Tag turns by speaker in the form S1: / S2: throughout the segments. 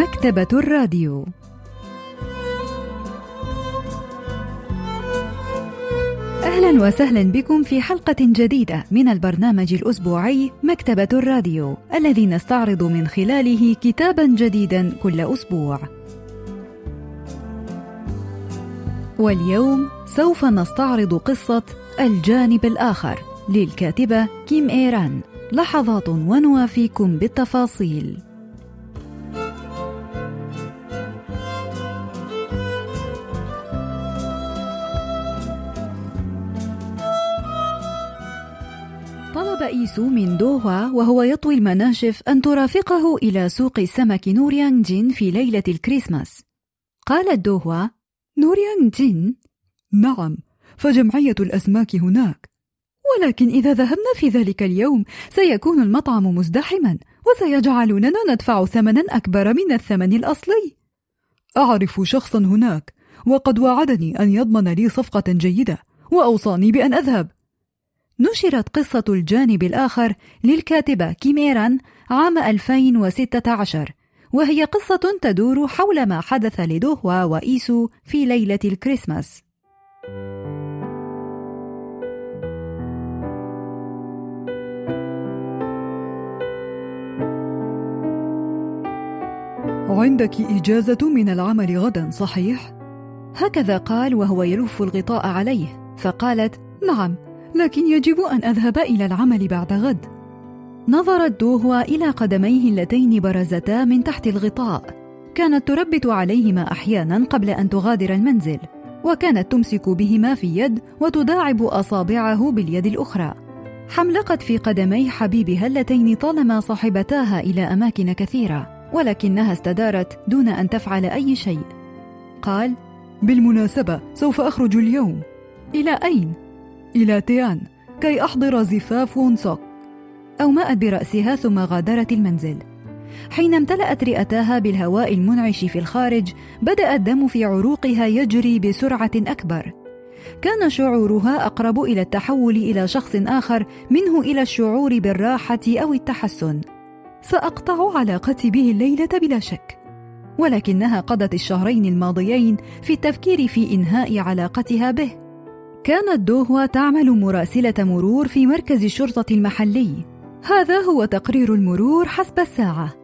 S1: مكتبة الراديو أهلا وسهلا بكم في حلقة جديدة من البرنامج الأسبوعي مكتبة الراديو الذي نستعرض من خلاله كتابا جديدا كل أسبوع. واليوم سوف نستعرض قصة الجانب الآخر للكاتبة كيم إيران لحظات ونوافيكم بالتفاصيل. إيسو من دوهوا وهو يطوي المناشف أن ترافقه إلى سوق السمك نوريانغ جين في ليلة الكريسماس. قالت دوهوا:
S2: نوريانغ جين؟ نعم، فجمعية الأسماك هناك. ولكن إذا ذهبنا في ذلك اليوم سيكون المطعم مزدحما وسيجعلوننا ندفع ثمنا أكبر من الثمن الأصلي. أعرف شخصا هناك وقد وعدني أن يضمن لي صفقة جيدة وأوصاني بأن أذهب.
S1: نشرت قصة الجانب الآخر للكاتبة كيميران عام 2016 وهي قصة تدور حول ما حدث لدوهوا وإيسو في ليلة الكريسماس
S2: عندك إجازة من العمل غدا صحيح؟
S1: هكذا قال وهو يلف الغطاء عليه فقالت
S2: نعم لكن يجب أن أذهب إلى العمل بعد غد.
S1: نظرت دوهوا إلى قدميه اللتين برزتا من تحت الغطاء. كانت تربت عليهما أحيانا قبل أن تغادر المنزل وكانت تمسك بهما في يد وتداعب أصابعه باليد الأخرى. حملقت في قدمي حبيبها اللتين طالما صاحبتاها إلى أماكن كثيرة ولكنها استدارت دون أن تفعل أي شيء. قال
S2: بالمناسبة سوف أخرج اليوم.
S1: إلى أين؟
S2: إلى تيان كي أحضر زفاف وونسوك
S1: أومأت برأسها ثم غادرت المنزل. حين امتلأت رئتاها بالهواء المنعش في الخارج بدأ الدم في عروقها يجري بسرعة أكبر. كان شعورها أقرب إلى التحول إلى شخص آخر منه إلى الشعور بالراحة أو التحسن.
S2: سأقطع علاقتي به الليلة بلا شك.
S1: ولكنها قضت الشهرين الماضيين في التفكير في إنهاء علاقتها به. كانت دوهوا تعمل مراسلة مرور في مركز الشرطة المحلي. هذا هو تقرير المرور حسب الساعة.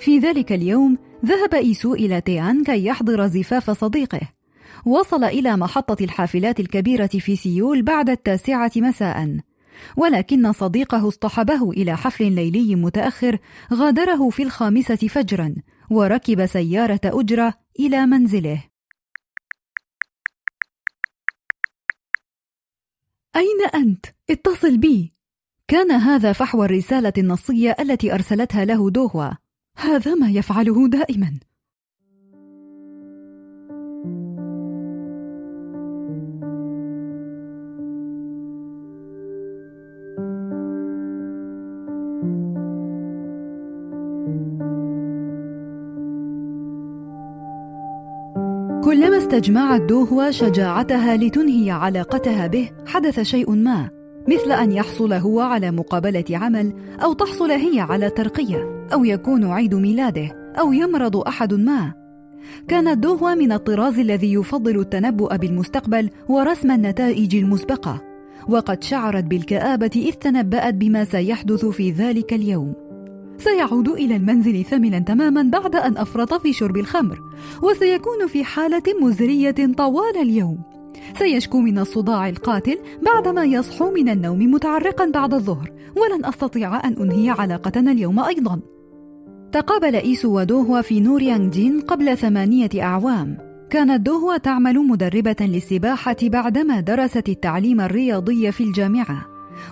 S1: في ذلك اليوم ذهب إيسو إلى تيان كي يحضر زفاف صديقه. وصل إلى محطة الحافلات الكبيرة في سيول بعد التاسعة مساء. ولكن صديقه اصطحبه إلى حفل ليلي متأخر غادره في الخامسة فجرا وركب سيارة أجرة إلى منزله.
S2: أين أنت؟ اتصل بي.
S1: كان هذا فحوى الرسالة النصية التي أرسلتها له دوهوا
S2: هذا ما يفعله دائما.
S1: كلما استجمعت دوهوا شجاعتها لتنهي علاقتها به حدث شيء ما مثل أن يحصل هو على مقابلة عمل أو تحصل هي على ترقية أو يكون عيد ميلاده أو يمرض أحد ما. كانت دوهوا من الطراز الذي يفضل التنبؤ بالمستقبل ورسم النتائج المسبقة وقد شعرت بالكآبة إذ تنبأت بما سيحدث في ذلك اليوم.
S2: سيعود إلى المنزل ثملا تماما بعد أن أفرط في شرب الخمر وسيكون في حالة مزرية طوال اليوم. سيشكو من الصداع القاتل بعدما يصحو من النوم متعرقا بعد الظهر ولن أستطيع أن أنهي علاقتنا اليوم أيضا.
S1: تقابل إيسو ودوهوا في نوريانغ جين قبل ثمانية أعوام. كانت دوهوا تعمل مدربة للسباحة بعدما درست التعليم الرياضي في الجامعة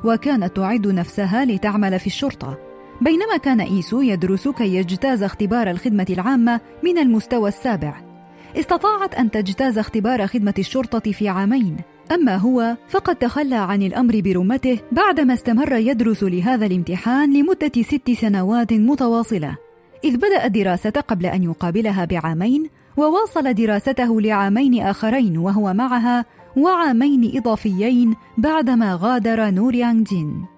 S1: وكانت تعد نفسها لتعمل في الشرطة. بينما كان إيسو يدرس كي يجتاز اختبار الخدمة العامة من المستوى السابع. استطاعت أن تجتاز اختبار خدمة الشرطة في عامين. أما هو فقد تخلى عن الأمر برمته بعدما استمر يدرس لهذا الامتحان لمدة ست سنوات متواصلة. إذ بدأ الدراسة قبل أن يقابلها بعامين وواصل دراسته لعامين آخرين وهو معها وعامين إضافيين بعدما غادر نوريانغ جين.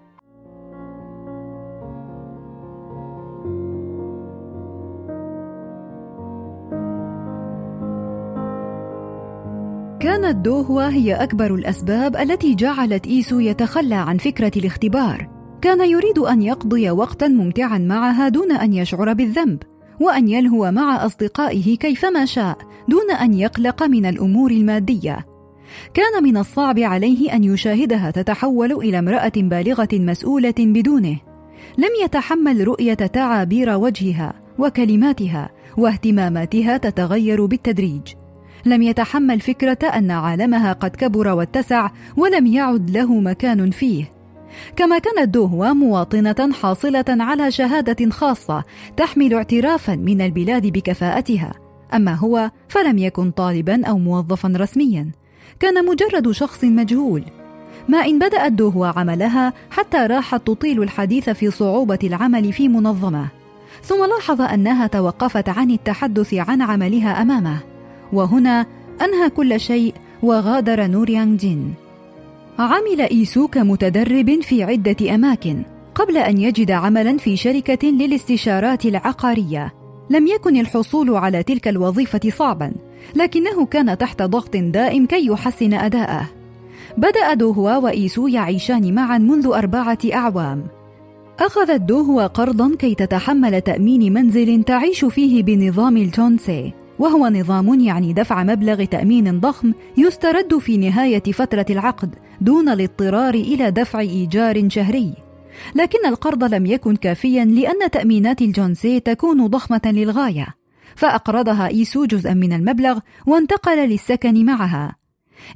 S1: كانت هي أكبر الأسباب التي جعلت إيسو يتخلى عن فكرة الاختبار. كان يريد أن يقضي وقتا ممتعا معها دون أن يشعر بالذنب وأن يلهو مع أصدقائه كيفما شاء دون أن يقلق من الأمور المادية. كان من الصعب عليه أن يشاهدها تتحول إلى امرأة بالغة مسؤولة بدونه. لم يتحمل رؤية تعابير وجهها وكلماتها واهتماماتها تتغير بالتدريج. لم يتحمل فكرة أن عالمها قد كبر واتسع ولم يعد له مكان فيه. كما كانت دوهوا مواطنة حاصلة على شهادة خاصة تحمل اعترافا من البلاد بكفاءتها. أما هو فلم يكن طالبا أو موظفا رسميا. كان مجرد شخص مجهول. ما إن بدأت دوهوا عملها حتى راحت تطيل الحديث في صعوبة العمل في منظمة. ثم لاحظ أنها توقفت عن التحدث عن عملها أمامه. وهنا أنهى كل شيء وغادر نور يانغ جين عمل إيسو كمتدرب في عدة أماكن قبل أن يجد عملا في شركة للاستشارات العقارية. لم يكن الحصول على تلك الوظيفة صعبا لكنه كان تحت ضغط دائم كي يحسن أداءه. بدأ دوهوا وإيسو يعيشان معا منذ أربعة أعوام. أخذت دوهوا قرضا كي تتحمل تأمين منزل تعيش فيه بنظام الجونسي. وهو نظام يعني دفع مبلغ تأمين ضخم يسترد في نهاية فترة العقد دون الاضطرار إلى دفع إيجار شهري. لكن القرض لم يكن كافيا لأن تأمينات الجونسي تكون ضخمة للغاية فأقرضها إيسو جزءا من المبلغ وانتقل للسكن معها.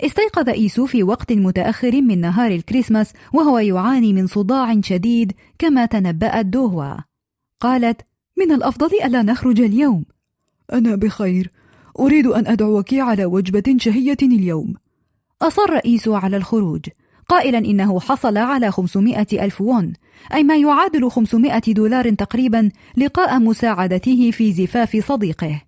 S1: استيقظ إيسو في وقت متأخر من نهار الكريسماس وهو يعاني من صداع شديد كما تنبأت دوهوا. قالت من الأفضل ألا نخرج اليوم.
S2: أنا بخير. أريد أن أدعوك على وجبة شهية اليوم.
S1: أصر إيسو على الخروج. قائلا إنه حصل على 500 ألف وون أي ما يعادل 500 دولار تقريبا لقاء مساعدته في زفاف صديقه.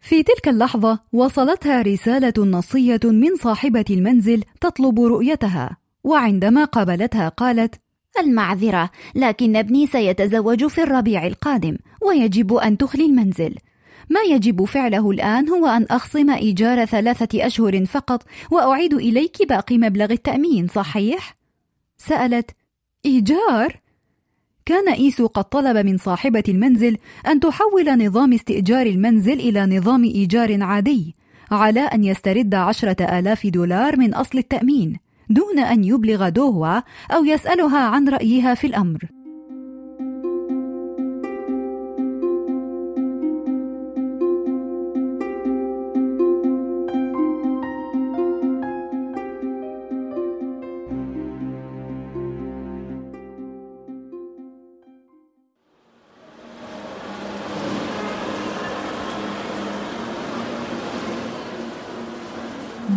S1: في تلك اللحظة وصلتها رسالة نصية من صاحبة المنزل تطلب رؤيتها وعندما قابلتها قالت
S3: المعذرة لكن ابني سيتزوج في الربيع القادم ويجب أن تخلي المنزل. ما يجب فعله الآن هو أن أخصم إيجار ثلاثة أشهر فقط وأعيد إليك باقي مبلغ التأمين صحيح؟
S1: سألت إيجار؟ كان إيسو قد طلب من صاحبة المنزل أن تحول نظام استئجار المنزل إلى نظام إيجار عادي على أن يسترد عشرة آلاف دولار من أصل التأمين دون أن يبلغ دوهوا أو يسألها عن رأيها في الأمر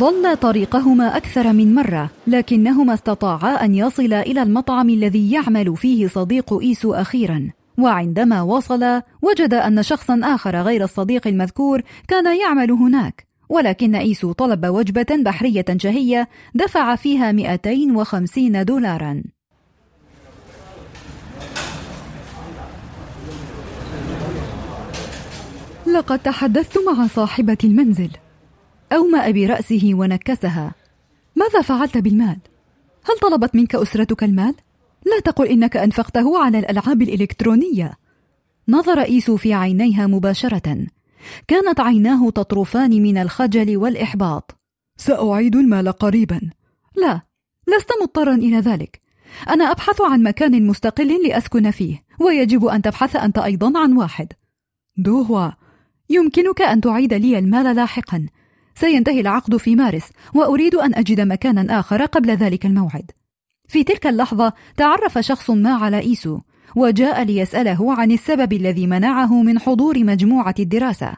S1: ضل طريقهما أكثر من مرة لكنهما استطاعا أن يصلا إلى المطعم الذي يعمل فيه صديق إيسو أخيرا. وعندما وصل وجد أن شخصا آخر غير الصديق المذكور كان يعمل هناك. ولكن إيسو طلب وجبة بحرية شهية دفع فيها 250 دولارا.
S2: لقد تحدثت مع صاحبة المنزل. أومأ برأسه ونكسها. ماذا فعلت بالمال؟ هل طلبت منك أسرتك المال؟ لا تقل إنك أنفقته على الألعاب الإلكترونية.
S1: نظر إيسو في عينيها مباشرة. كانت عيناه تطرفان من الخجل والإحباط.
S2: سأعيد المال قريبا.
S1: لا لست مضطرا إلى ذلك. أنا أبحث عن مكان مستقل لأسكن فيه ويجب أن تبحث أنت أيضا عن واحد.
S2: دوهوا
S1: يمكنك أن تعيد لي المال لاحقا. سينتهي العقد في مارس وأريد أن أجد مكانا آخر قبل ذلك الموعد. في تلك اللحظة تعرف شخص ما على إيسو وجاء ليسأله عن السبب الذي منعه من حضور مجموعة الدراسة.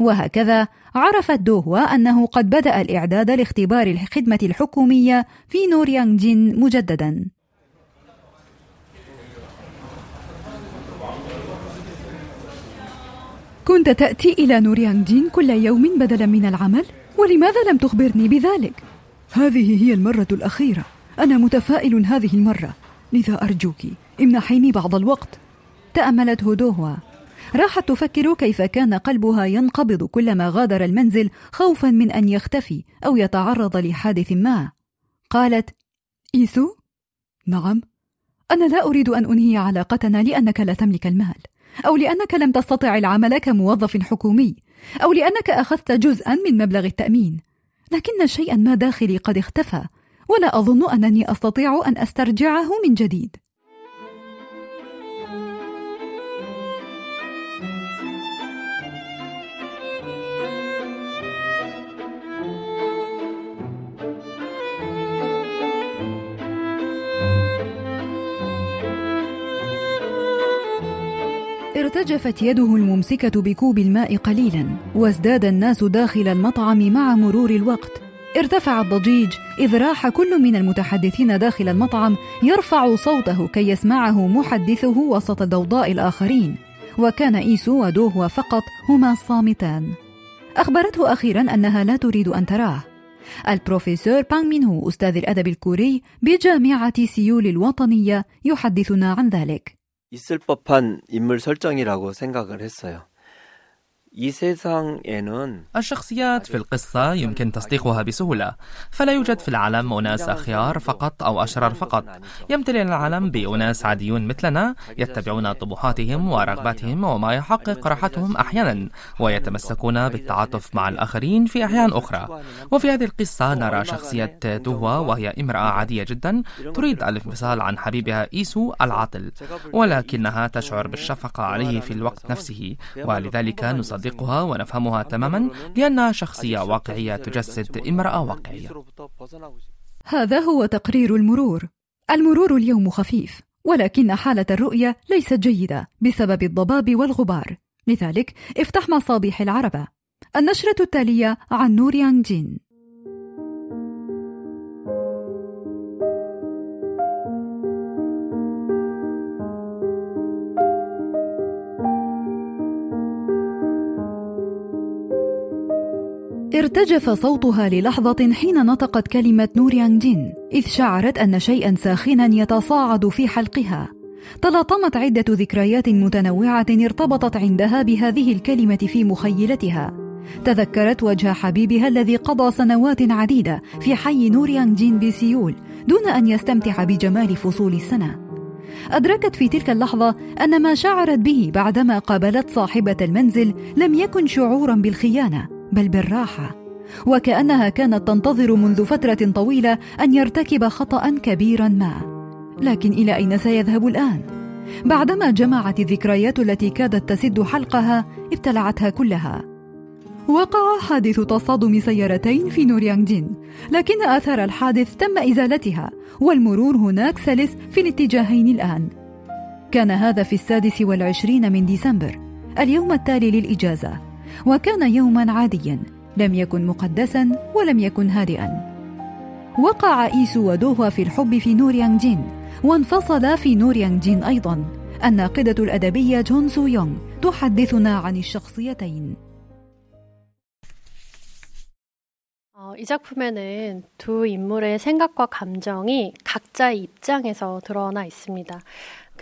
S1: وهكذا عرفت دوهوا أنه قد بدأ الإعداد لاختبار الخدمة الحكومية في نوريانغ جين مجددا.
S2: كنت تأتي إلى نوريانغ جين كل يوم بدلا من العمل؟ ولماذا لم تخبرني بذلك؟ هذه هي المرة الأخيرة. أنا متفائل هذه المرة. لذا أرجوك امنحيني بعض الوقت.
S1: تأملت هدوهوا. راحت تفكر كيف كان قلبها ينقبض كلما غادر المنزل خوفا من أن يختفي أو يتعرض لحادث ما. قالت إيسو؟ نعم. أنا لا أريد أن أنهي علاقتنا لأنك لا تملك المال أو لأنك لم تستطع العمل كموظف حكومي. أو لأنك أخذت جزءا من مبلغ التأمين. لكن شيئا ما داخلي قد اختفى ولا أظن أنني أستطيع أن أسترجعه من جديد. ارتجفت يده الممسكة بكوب الماء قليلا وازداد الناس داخل المطعم مع مرور الوقت. ارتفع الضجيج إذ راح كل من المتحدثين داخل المطعم يرفع صوته كي يسمعه محدثه وسط ضوضاء الآخرين. وكان إيسو ودوهوا فقط هما الصامتان. أخبرته أخيرا أنها لا تريد أن تراه. البروفيسور بانغ مينهو أستاذ الأدب الكوري بجامعة سيول الوطنية يحدثنا عن ذلك.
S4: 있을 법한 인물 설정이라고 생각을 했어요.
S5: الشخصيات في القصة يمكن تصديقها بسهولة. فلا يوجد في العالم أناس أخيار فقط أو أشرار فقط. يمتلئ العالم بأناس عاديون مثلنا يتبعون طموحاتهم ورغباتهم وما يحقق راحتهم أحيانا ويتمسكون بالتعاطف مع الآخرين في أحيان أخرى. وفي هذه القصة نرى شخصية توهوا وهي امرأة عادية جدا تريد الانفصال عن حبيبها إيسو العاطل ولكنها تشعر بالشفقة عليه في الوقت نفسه ولذلك نصدق نصدقها ونفهمها تماما لأنها شخصية واقعية تجسد امرأة واقعية.
S1: هذا هو تقرير المرور. المرور اليوم خفيف ولكن حالة الرؤية ليست جيدة بسبب الضباب والغبار. لذلك افتح مصابيح العربة. النشرة التالية عن نور يانج جين. ارتجف صوتها للحظة حين نطقت كلمة نور جين إذ شعرت أن شيئا ساخنا يتصاعد في حلقها. تلاطمت عدة ذكريات متنوعة ارتبطت عندها بهذه الكلمة في مخيلتها. تذكرت وجه حبيبها الذي قضى سنوات عديدة في حي نور جين بسيول دون أن يستمتع بجمال فصول السنة. أدركت في تلك اللحظة أن ما شعرت به بعدما قابلت صاحبة المنزل لم يكن شعورا بالخيانة. بل بالراحة وكأنها كانت تنتظر منذ فترة طويلة أن يرتكب خطأ كبيرا ما. لكن إلى أين سيذهب الآن؟ بعدما جمعت الذكريات التي كادت تسد حلقها ابتلعتها كلها. وقع حادث تصادم سيارتين في نوريانجين لكن آثار الحادث تم إزالتها والمرور هناك سلس في الاتجاهين الآن. كان هذا في السادس والعشرين من ديسمبر اليوم التالي للإجازة. وكان يوما عاديا لم يكن مقدسا ولم يكن هادئا وقع إيسو ودوهوا في الحب في نور يانج جين وانفصلا في نور يانج جين أيضا الناقدة الأدبية جون سو يونغ تحدثنا عن الشخصيتين
S6: 이 작품에는 두 인물의 생각과 감정이 각자의 입장에서 드러나 있습니다.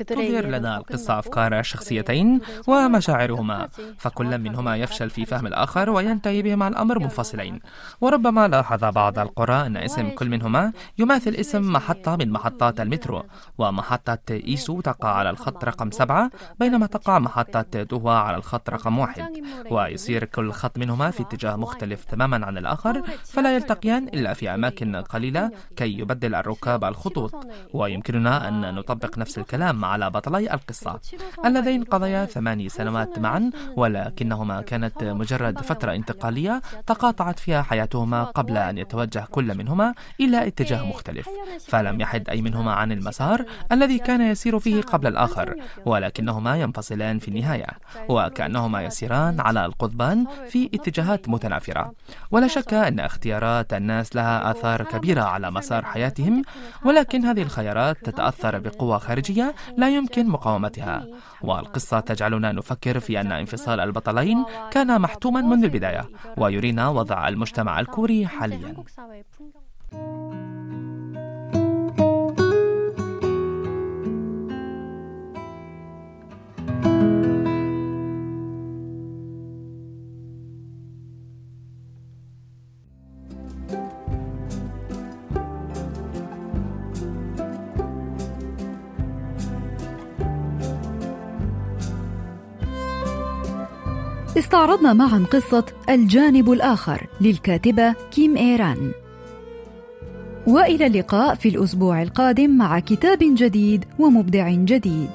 S5: تظهر لنا القصة أفكار الشخصيتين ومشاعرهما. فكل منهما يفشل في فهم الآخر وينتهي بهما الأمر منفصلين. وربما لاحظ بعض القراء أن اسم كل منهما يماثل اسم محطة من محطات المترو. ومحطة إيسو تقع على الخط رقم سبعة بينما تقع محطة دوا على الخط رقم واحد. ويصير كل خط منهما في اتجاه مختلف تماما عن الآخر فلا يلتقيان إلا في أماكن قليلة كي يبدل الركاب الخطوط. ويمكننا أن نطبق نفس الكلام على بطلي القصة. اللذين قضيا ثماني سنوات معا ولكنهما كانت مجرد فترة انتقالية تقاطعت فيها حياتهما قبل أن يتوجه كل منهما إلى اتجاه مختلف. فلم يحد أي منهما عن المسار الذي كان يسير فيه قبل الآخر ولكنهما ينفصلان في النهاية وكأنهما يسيران على القضبان في اتجاهات متنافرة. ولا شك أن اختيارات الناس لها آثار كبيرة على مسار حياتهم ولكن هذه الخيارات تتأثر بقوة خارجية لا يمكن مقاومتها. والقصة تجعلنا نفكر في أن انفصال البطلين كان محتوما منذ البداية ويرينا وضع المجتمع الكوري حاليا.
S1: استعرضنا معا قصة الجانب الآخر للكاتبة كيم إيران. وإلى اللقاء في الأسبوع القادم مع كتاب جديد ومبدع جديد.